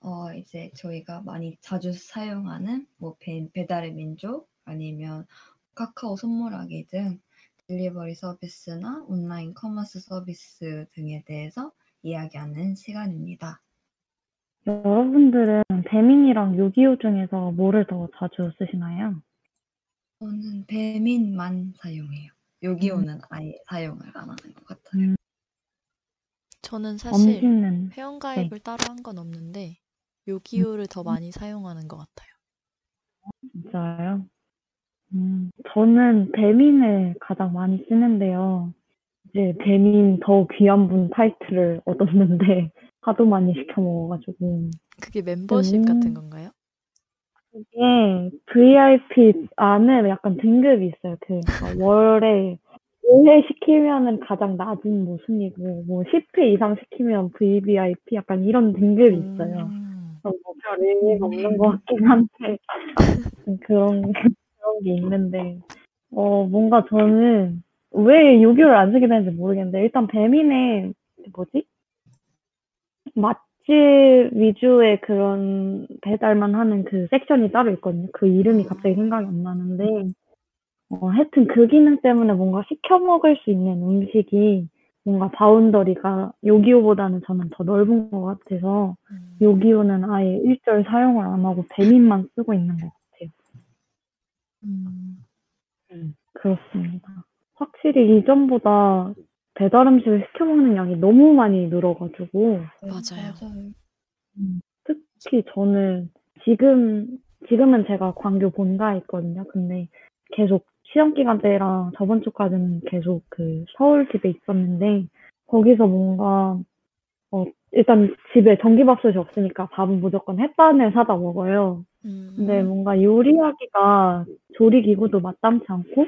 어 이제 저희가 많이 자주 사용하는 뭐 배, 배달의 민족 아니면 카카오 선물하기 등 delivery 서비스나 온라인 commerce 서비스 등에 대해서 이야기하는 시간입니다. 여러분들은 배민이랑 625 중에서 뭐를 더 자주 쓰시나요? 저는 배민만 사용해요. 요기요는 아예 사용을 안 하는 것 같아요. 음, 저는 사실 엄지는 회원가입을 따로 한 건 없는데 요기요를 더 많이 사용하는 것 같아요. 진짜요? 음, 저는 배민을 가장 많이 쓰는데요. 이제 배민 더 귀한 분 타이틀을 얻었는데 하도 많이 시켜 먹어가지고 그게 멤버십 음. 같은 건가요? 이게 VIP 안에 약간 등급이 있어요. 그 어, 월에 5회 시키면은 가장 낮은 뭐 순위고 뭐 10회 이상 시키면 VVIP 약간 이런 등급이 있어요. 음. 뭐별 의미가 없는 것 같긴 한데 그런 그런 게 있는데 어 뭔가 저는 왜 요기요를 안 쓰게 되는지 모르겠는데 일단 배민의 뭐지 맛집 위주의 그런 배달만 하는 그 섹션이 따로 있거든요. 그 이름이 갑자기 생각이 안 나는데 어 하여튼 그 기능 때문에 뭔가 시켜 먹을 수 있는 음식이 뭔가 바운더리가 요기요보다는 저는 더 넓은 것 같아서 음. 요기요는 아예 일절 사용을 안 하고 배민만 쓰고 있는 것 같아요. 음. 그렇습니다. 확실히 이전보다 배달 음식을 시켜 먹는 양이 너무 많이 늘어가지고 맞아요. 특히 저는 지금 지금은 제가 광교 본가에 있거든요. 근데 계속 시험 기간 때랑 저번 주까지는 계속 그 서울 집에 있었는데 거기서 뭔가 어 일단 집에 전기밥솥이 없으니까 밥은 무조건 햇반을 사다 먹어요. 음. 근데 뭔가 요리하기가 조리 기구도 마땅치 않고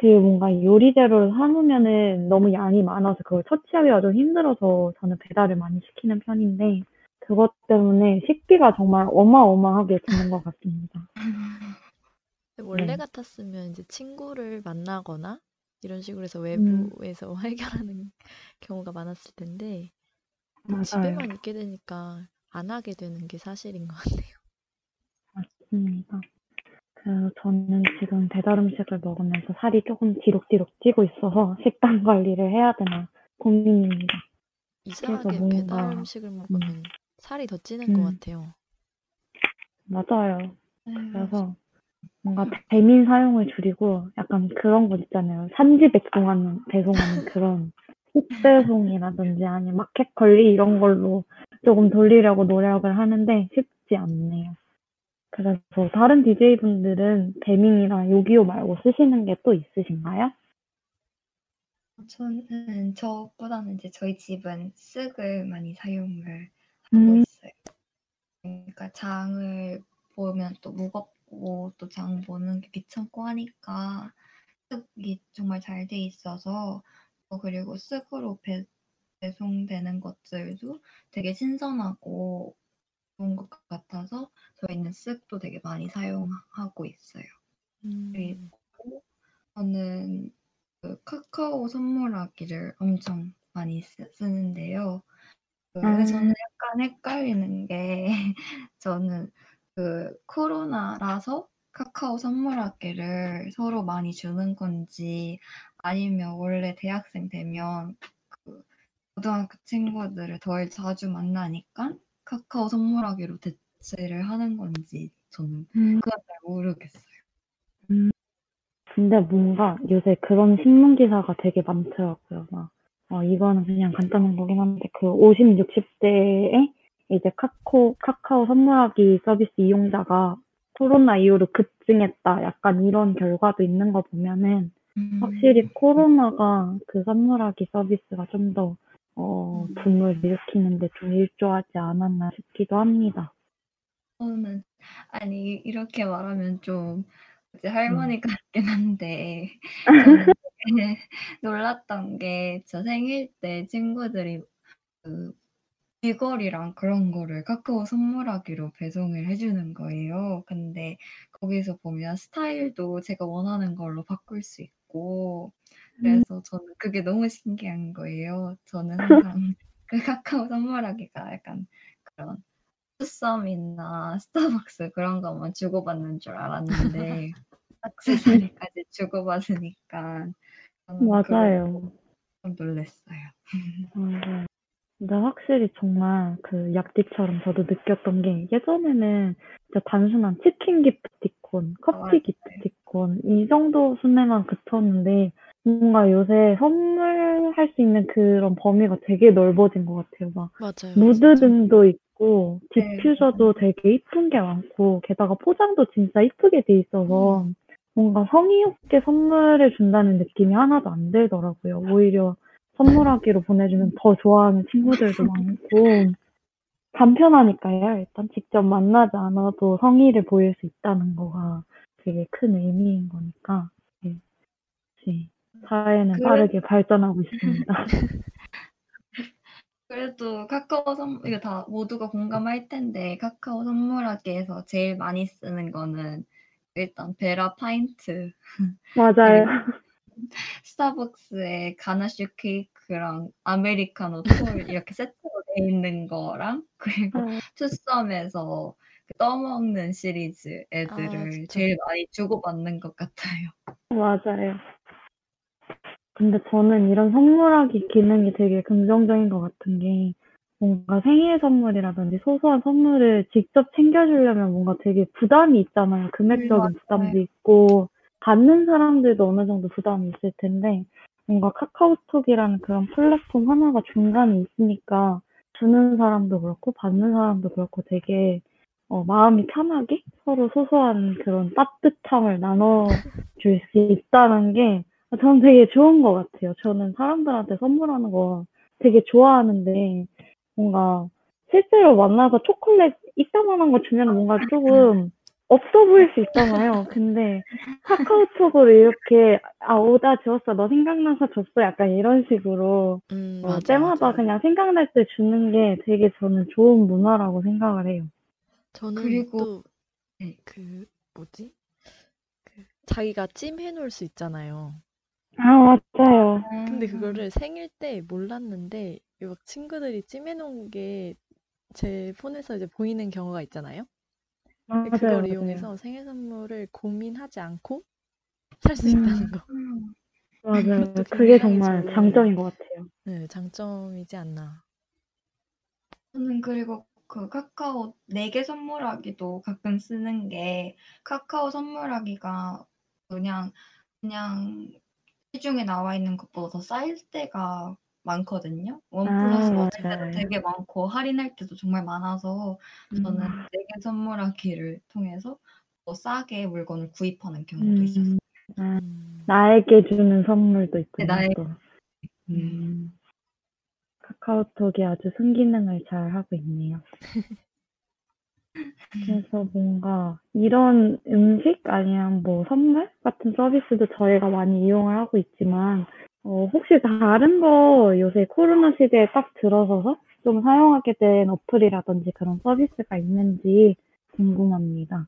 그 뭔가 요리 재료를 사놓으면은 너무 양이 많아서 그걸 처치하기가 좀 힘들어서 저는 배달을 많이 시키는 편인데 그것 때문에 식비가 정말 어마어마하게 드는 것 같습니다. 근데 원래 네. 같았으면 이제 친구를 만나거나 이런 식으로 해서 음. 외부에서 해결하는 경우가 많았을 텐데 맞아요. 집에만 있게 되니까 안 하게 되는 게 사실인 것 같아요. 맞습니다. 그래서 저는 지금 배달 음식을 먹으면서 살이 조금 뒤룩뒤룩 찌고 있어서 식단 관리를 해야 되나 고민입니다. 이상하게 뭔가- 배달 음식을 먹으면 살이 더 찌는 것 음. 같아요. 맞아요. 네, 그래서 뭔가 배민 사용을 줄이고 약간 그런 거 있잖아요. 산지 배송하는 배송하는 그런 흑배송이라든지 아니면 마켓 관리 이런 걸로 조금 돌리려고 노력을 하는데 쉽지 않네요. 그래서 다른 DJ분들은 배민이나 요기요 말고 쓰시는 게 또 있으신가요? 저는 저보다는 이제 저희 집은 쓱을 많이 사용을 하고 음. 있어요. 그러니까 장을 보면 또 무겁고 또 장 보는 게 귀찮고 하니까 쓱이 정말 잘 돼 있어서 어, 그리고 쓱으로 배, 배송되는 것들도 되게 신선하고 좋은 것 같아서 저희는 쓱도 되게 많이 사용하고 있어요. 음. 그리고 저는 그 카카오 선물하기를 엄청 많이 쓰, 쓰는데요. 그, 음. 저는 약간 헷갈리는 게 저는 그 코로나라서 카카오 선물하기를 서로 많이 주는 건지 아니면 원래 대학생 되면 그 고등학교 친구들을 덜 자주 만나니까 카카오 선물하기로 대체를 하는 건지 저는 음. 그건 잘 모르겠어요. 근데 뭔가 요새 그런 신문 기사가 되게 많더라고요. 막, 어, 이거는 그냥 간단한 거긴 한데, 그 50, 60대에 이제 카카오, 카카오 선물하기 서비스 이용자가 코로나 이후로 급증했다. 약간 이런 결과도 있는 거 보면은, 음. 확실히 코로나가 그 선물하기 서비스가 좀 더, 어, 붐을 일으키는데 좀 일조하지 않았나 싶기도 합니다. 저는 아니 이렇게 말하면 좀 이제 할머니 같긴 한데 놀랐던 게 저 생일 때 친구들이 그 귀걸이랑 그런 거를 카카오 선물하기로 배송을 해 주는 거예요. 근데 거기서 보면 스타일도 제가 원하는 걸로 바꿀 수 있고 음. 그래서 저는 그게 너무 신기한 거예요. 저는 항상 그 카카오 선물하기가 약간 그런 투썸이나 스타벅스 그런 것만 주고받는 줄 알았는데 액세서리까지 주고받으니까 맞아요. 좀 놀랐어요. 맞아요. 근데 확실히 정말 그 약디처럼 저도 느꼈던 게 예전에는 진짜 단순한 치킨 기프티콘, 커피 맞아요. 기프티콘 이 정도 순위만 그쳤는데 뭔가 요새 선물할 수 있는 그런 범위가 되게 넓어진 것 같아요. 막 맞아요. 무드 진짜. 등도 있고 네, 디퓨저도 되게 이쁜 게 많고 게다가 포장도 진짜 이쁘게 돼 있어서 음. 뭔가 성의 없게 선물을 준다는 느낌이 하나도 안 들더라고요. 오히려 선물하기로 보내주면 더 좋아하는 친구들도 많고 간편하니까요. 일단 직접 만나지 않아도 성의를 보일 수 있다는 거가 되게 큰 의미인 거니까 네. 역시 사회는 그래- 빠르게 발전하고 있습니다. 그래도 카카오 선 이거 다 모두가 공감할 텐데 카카오 선물하기에서 제일 많이 쓰는 거는 일단 베라 파인트 맞아요. 스타벅스의 가나슈 케이크랑 아메리카노 tall 이렇게 세트로 돼 있는 거랑 그리고 아, 투썸에서 그 떠먹는 시리즈 아, 애들을 진짜. 제일 많이 주고받는 것 같아요. 맞아요. 근데 저는 이런 선물하기 기능이 되게 긍정적인 것 같은 게 뭔가 생일 선물이라든지 소소한 선물을 직접 챙겨주려면 뭔가 되게 부담이 있잖아요. 금액적인 맞아요. 부담도 있고 받는 사람들도 어느 정도 부담이 있을 텐데 뭔가 카카오톡이라는 그런 플랫폼 하나가 중간에 있으니까 주는 사람도 그렇고 받는 사람도 그렇고 되게 어, 마음이 편하게 서로 소소한 그런 따뜻함을 나눠줄 수 있다는 게 저는 되게 좋은 것 같아요. 저는 사람들한테 선물하는 거 되게 좋아하는데 뭔가 실제로 만나서 초콜릿 이따만한 거 주면 뭔가 조금 없어 보일 수 있잖아요. 근데 카카오톡으로 이렇게 아 오다 지웠어 너 생각나서 줬어 약간 이런 식으로 음, 어, 맞아, 때마다 맞아. 그냥 생각날 때 주는 게 되게 저는 좋은 문화라고 생각을 해요. 저는 그리고- 또 네. 그 뭐지? 그 자기가 찜 해 놓을 수 있잖아요. 아 맞아요. 근데 음. 그거를 생일 때 몰랐는데 막 친구들이 찜해 놓은 게 제 폰에서 이제 보이는 경우가 있잖아요. 근데 맞아요. 그걸 맞아요. 이용해서 생일 선물을 고민하지 않고 살 수 있다는 거. 음. 맞아요. 그것도 그게 굉장히 정말 장점인 것 같아요. 네, 장점이지 않나. 저는 그리고 그 카카오 4개 선물하기도 가끔 쓰는 게 카카오 선물하기가 그냥 그냥 시중에 나와 있는 것보다 더쌀 때가 많거든요. 원 아, 플러스 원 맞아요. 때도 되게 많고 할인할 때도 정말 많아서 저는 음. 4개 선물하기를 통해서 더 싸게 물건을 구입하는 경우도 있었어요. 음, 아, 음, 나에게 주는 선물도 있군요. 네, 나에게. 또. 음, 카카오톡이 아주 순기능을 잘 하고 있네요. 그래서 뭔가 이런 음식 아니면 뭐 선물 같은 서비스도 저희가 많이 이용을 하고 있지만 어, 혹시 다른 거 요새 코로나 시대에 딱 들어서서 좀 사용하게 된 어플이라든지 그런 서비스가 있는지 궁금합니다.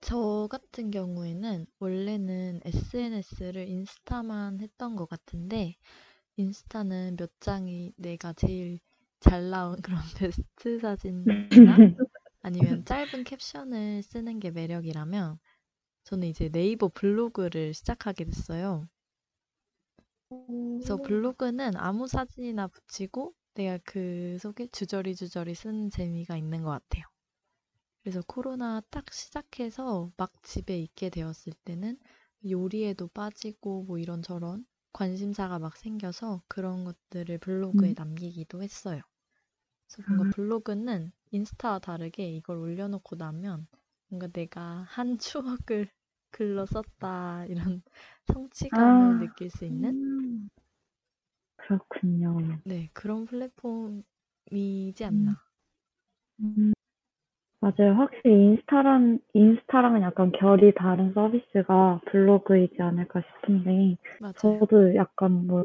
저 같은 경우에는 원래는 SNS를 인스타만 했던 것 같은데 인스타는 몇 장이 내가 제일 잘 나온 그런 베스트 사진이나 아니면 짧은 캡션을 쓰는 게 매력이라면 저는 이제 네이버 블로그를 시작하게 됐어요. 그래서 블로그는 아무 사진이나 붙이고 내가 그 속에 주저리 주저리 쓰는 재미가 있는 것 같아요. 그래서 코로나 딱 시작해서 막 집에 있게 되었을 때는 요리에도 빠지고 뭐 이런저런 관심사가 막 생겨서 그런 것들을 블로그에 음. 남기기도 했어요. 그래서 뭔가 아. 블로그는 인스타와 다르게 이걸 올려놓고 나면 뭔가 내가 한 추억을 글로 썼다 이런 성취감을 아. 느낄 수 있는 음. 그렇군요. 네 그런 플랫폼이지 않나. 음, 맞아요. 확실히 인스타랑, 인스타랑은 약간 결이 다른 서비스가 블로그이지 않을까 싶은데, 맞아요. 저도 약간 뭐,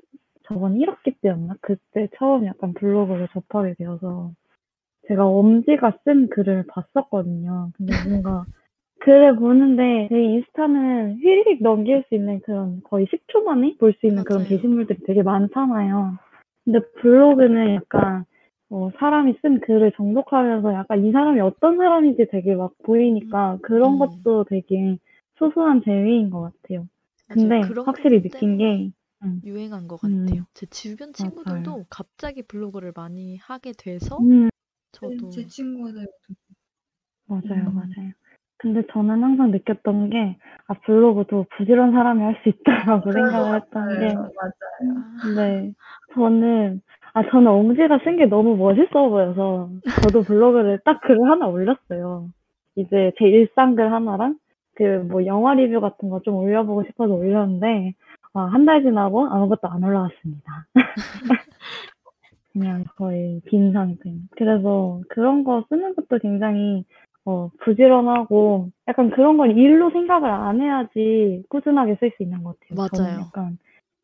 저번 1학기 때였나? 그때 처음 약간 블로그를 접하게 되어서 제가 엄지가 쓴 글을 봤었거든요. 근데 뭔가 글을 보는데 제 인스타는 휘리릭 넘길 수 있는 그런 거의 10초 만에 볼 수 있는 그런. 게시물들이 되게 많잖아요. 근데 블로그는 약간 어, 사람이 쓴 글을 정독하면서 약간 이 사람이 어떤 사람인지 되게 막 보이니까 그런 음. 것도 되게 소소한 재미인 것 같아요. 근데 확실히 느낀 게 음, 유행한 것 음. 같아요. 제 주변 친구들도 맞아요. 갑자기 블로그를 많이 하게 돼서 음, 저도 제 친구들도 맞아요, 음. 맞아요. 근데 저는 항상 느꼈던 게, 아, 블로그도 부지런한 사람이 할 수 있다라고 생각을 했던 게, 맞아요. 맞아요. 아, 네. 저는, 아, 저는 엉지가 쓴 게 너무 멋있어 보여서, 저도 블로그를 딱 글을 하나 올렸어요. 이제 제 일상글 하나랑, 그 뭐 영화 리뷰 같은 거 좀 올려 보고 싶어서 올렸는데, 아, 한 달 지나고 아무것도 안 올라왔습니다. 그냥 거의 빈 상태. 그래서 그런 거 쓰는 것도 굉장히, 어, 부지런하고, 약간 그런 건 일로 생각을 안 해야지 꾸준하게 쓸 수 있는 것 같아요. 맞아요. 약간,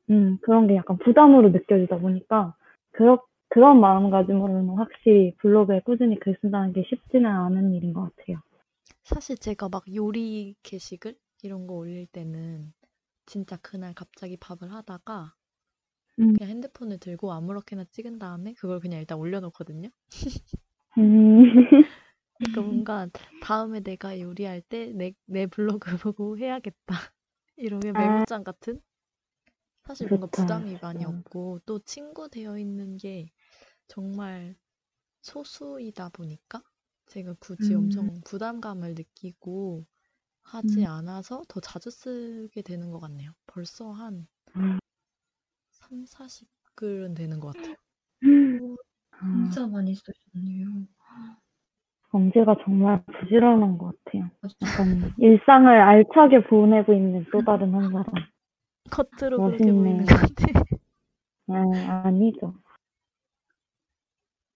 음, 그런 게 약간 부담으로 느껴지다 보니까, 그런, 그런 마음가짐으로는 확실히 블로그에 꾸준히 글 쓴다는 게 쉽지는 않은 일인 것 같아요. 사실 제가 막 요리 게시글 이런 거 올릴 때는 진짜 그날 갑자기 밥을 하다가 음, 그냥 핸드폰을 들고 아무렇게나 찍은 다음에 그걸 그냥 일단 올려놓거든요. 음, 그러니까 뭔가 다음에 내가 요리할 때 내, 내 블로그 보고 해야겠다. 이러면 아. 메모장 같은? 사실 뭔가 좋다, 부담이 많이 진짜. 없고 또 친구 되어 있는 게 정말 소수이다 보니까 제가 굳이 음. 엄청 부담감을 느끼고 하지 음. 않아서 더 자주 쓰게 되는 것 같네요. 벌써 한 음. 3, 40글은 되는 것 같아요. 아, 진짜 많이 쓰셨네요. 엄지가 정말 부지런한 것 같아요. 약간 일상을 알차게 보내고 있는 또 다른 한 사람. 겉으로 그렇게 멋있네. 보이는 것 같아. 아, 아니죠.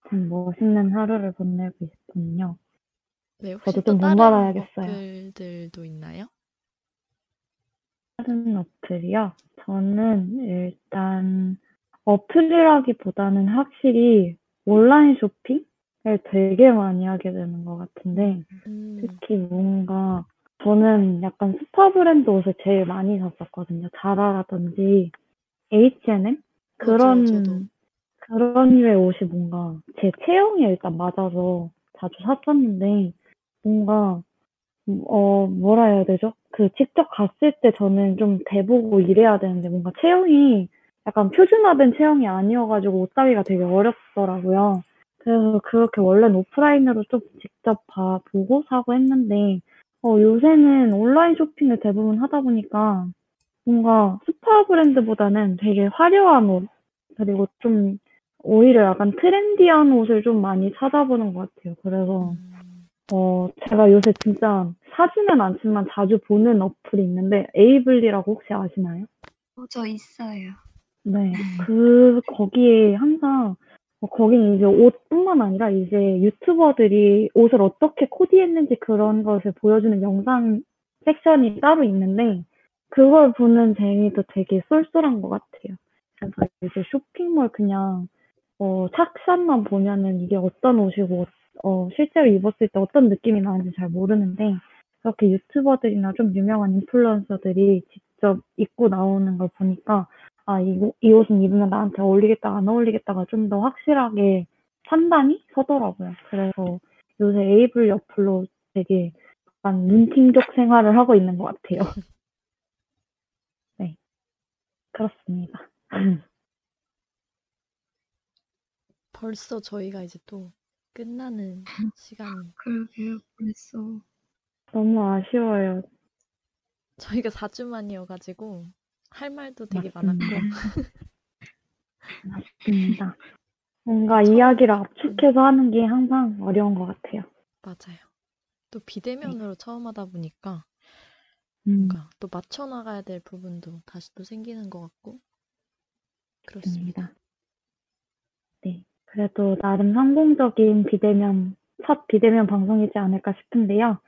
참 멋있는 하루를 보내고 있군요. 네, 혹시 저도 또좀 다른 본받아야겠어요. 어플들도 있나요? 다른 어플이요? 저는 일단 어플이라기보다는 확실히 온라인 쇼핑을 되게 많이 하게 되는 것 같은데, 음, 특히 뭔가 저는 약간 스파 브랜드 옷을 제일 많이 샀었거든요. 자라라든지 H&M 맞아요, 저도. 그런 그런 류의 옷이 뭔가 제 체형에 일단 맞아서 자주 샀었는데 뭔가 음, 어 뭐라 해야 되죠? 그 직접 갔을 때 저는 좀 대보고 이래야 되는데 뭔가 체형이 약간 표준화된 체형이 아니어가지고 옷 사기가 되게 어렵더라고요. 그래서 그렇게 원래는 오프라인으로 좀 직접 봐 보고 사고 했는데 어 요새는 온라인 쇼핑을 대부분 하다 보니까 뭔가 스파 브랜드보다는 되게 화려한 옷 그리고 좀 오히려 약간 트렌디한 옷을 좀 많이 찾아보는 것 같아요. 그래서 음, 어 제가 요새 진짜 사지는 않지만 자주 보는 어플이 있는데 에이블리라고 혹시 아시나요? 어, 저 있어요. 네. 그 거기에 항상 어 거기는 이제 옷뿐만 아니라 이제 유튜버들이 옷을 어떻게 코디했는지 그런 것을 보여주는 영상 섹션이 따로 있는데 그걸 보는 재미도 되게 쏠쏠한 것 같아요. 그래서 이제 쇼핑몰 그냥 어 착샷만 보면은 이게 어떤 옷이고 어 실제로 입었을 때 어떤 느낌이 나는지 잘 모르는데 그렇게 유튜버들이나 좀 유명한 인플루언서들이 직접 입고 나오는 걸 보니까 아, 이, 옷- 이 옷은 입으면 나한테 어울리겠다, 안 어울리겠다가 좀 더 확실하게 판단이 서더라고요. 그래서 요새 에이블 어플로 되게 약간 눈팅족 생활을 하고 있는 것 같아요. 네. 그렇습니다. 음. 벌써 저희가 이제 또 끝나는 시간이 그러게요. 벌써. 너무 아쉬워요. 저희가 4주 만이어가지고 할 말도 되게 맞습니다. 많았고 맞습니다. 뭔가 이야기를 압축해서 하는 게 항상 어려운 것 같아요. 맞아요. 또 비대면으로 처음 하다 보니까 음, 뭔가 또 맞춰 나가야 될 부분도 다시 또 생기는 것 같고 그렇습니다. 맞습니다. 네. 그래도 나름 성공적인 비대면, 첫 비대면 방송이지 않을까 싶은데요.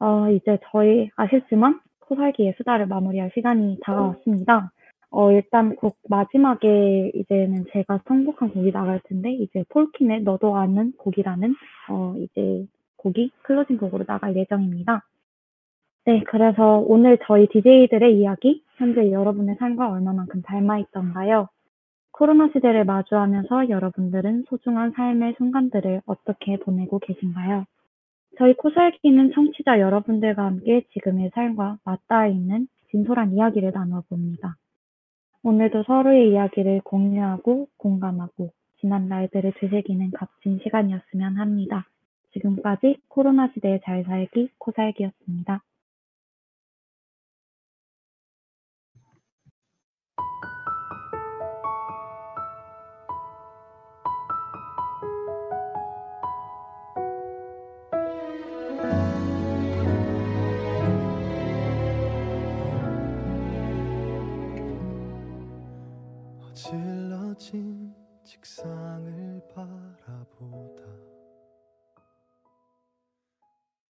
어, 이제 저희 아쉽지만 코살기의 수다를 마무리할 시간이 다가왔습니다. 어, 일단 곡 마지막에 이제는 제가 선곡한 곡이 나갈 텐데, 이제 폴킨의 너도 아는 곡이라는, 어, 이제 곡이 클로징 곡으로 나갈 예정입니다. 네, 그래서 오늘 저희 DJ들의 이야기, 현재 여러분의 삶과 얼마만큼 닮아있던가요? 코로나 시대를 마주하면서 여러분들은 소중한 삶의 순간들을 어떻게 보내고 계신가요? 저희 코살기는 청취자 여러분들과 함께 지금의 삶과 맞닿아 있는 진솔한 이야기를 나눠봅니다. 오늘도 서로의 이야기를 공유하고 공감하고 지난 날들을 되새기는 값진 시간이었으면 합니다. 지금까지 코로나 시대에 잘 살기 코살기였습니다. 어질러진 책상을 바라보다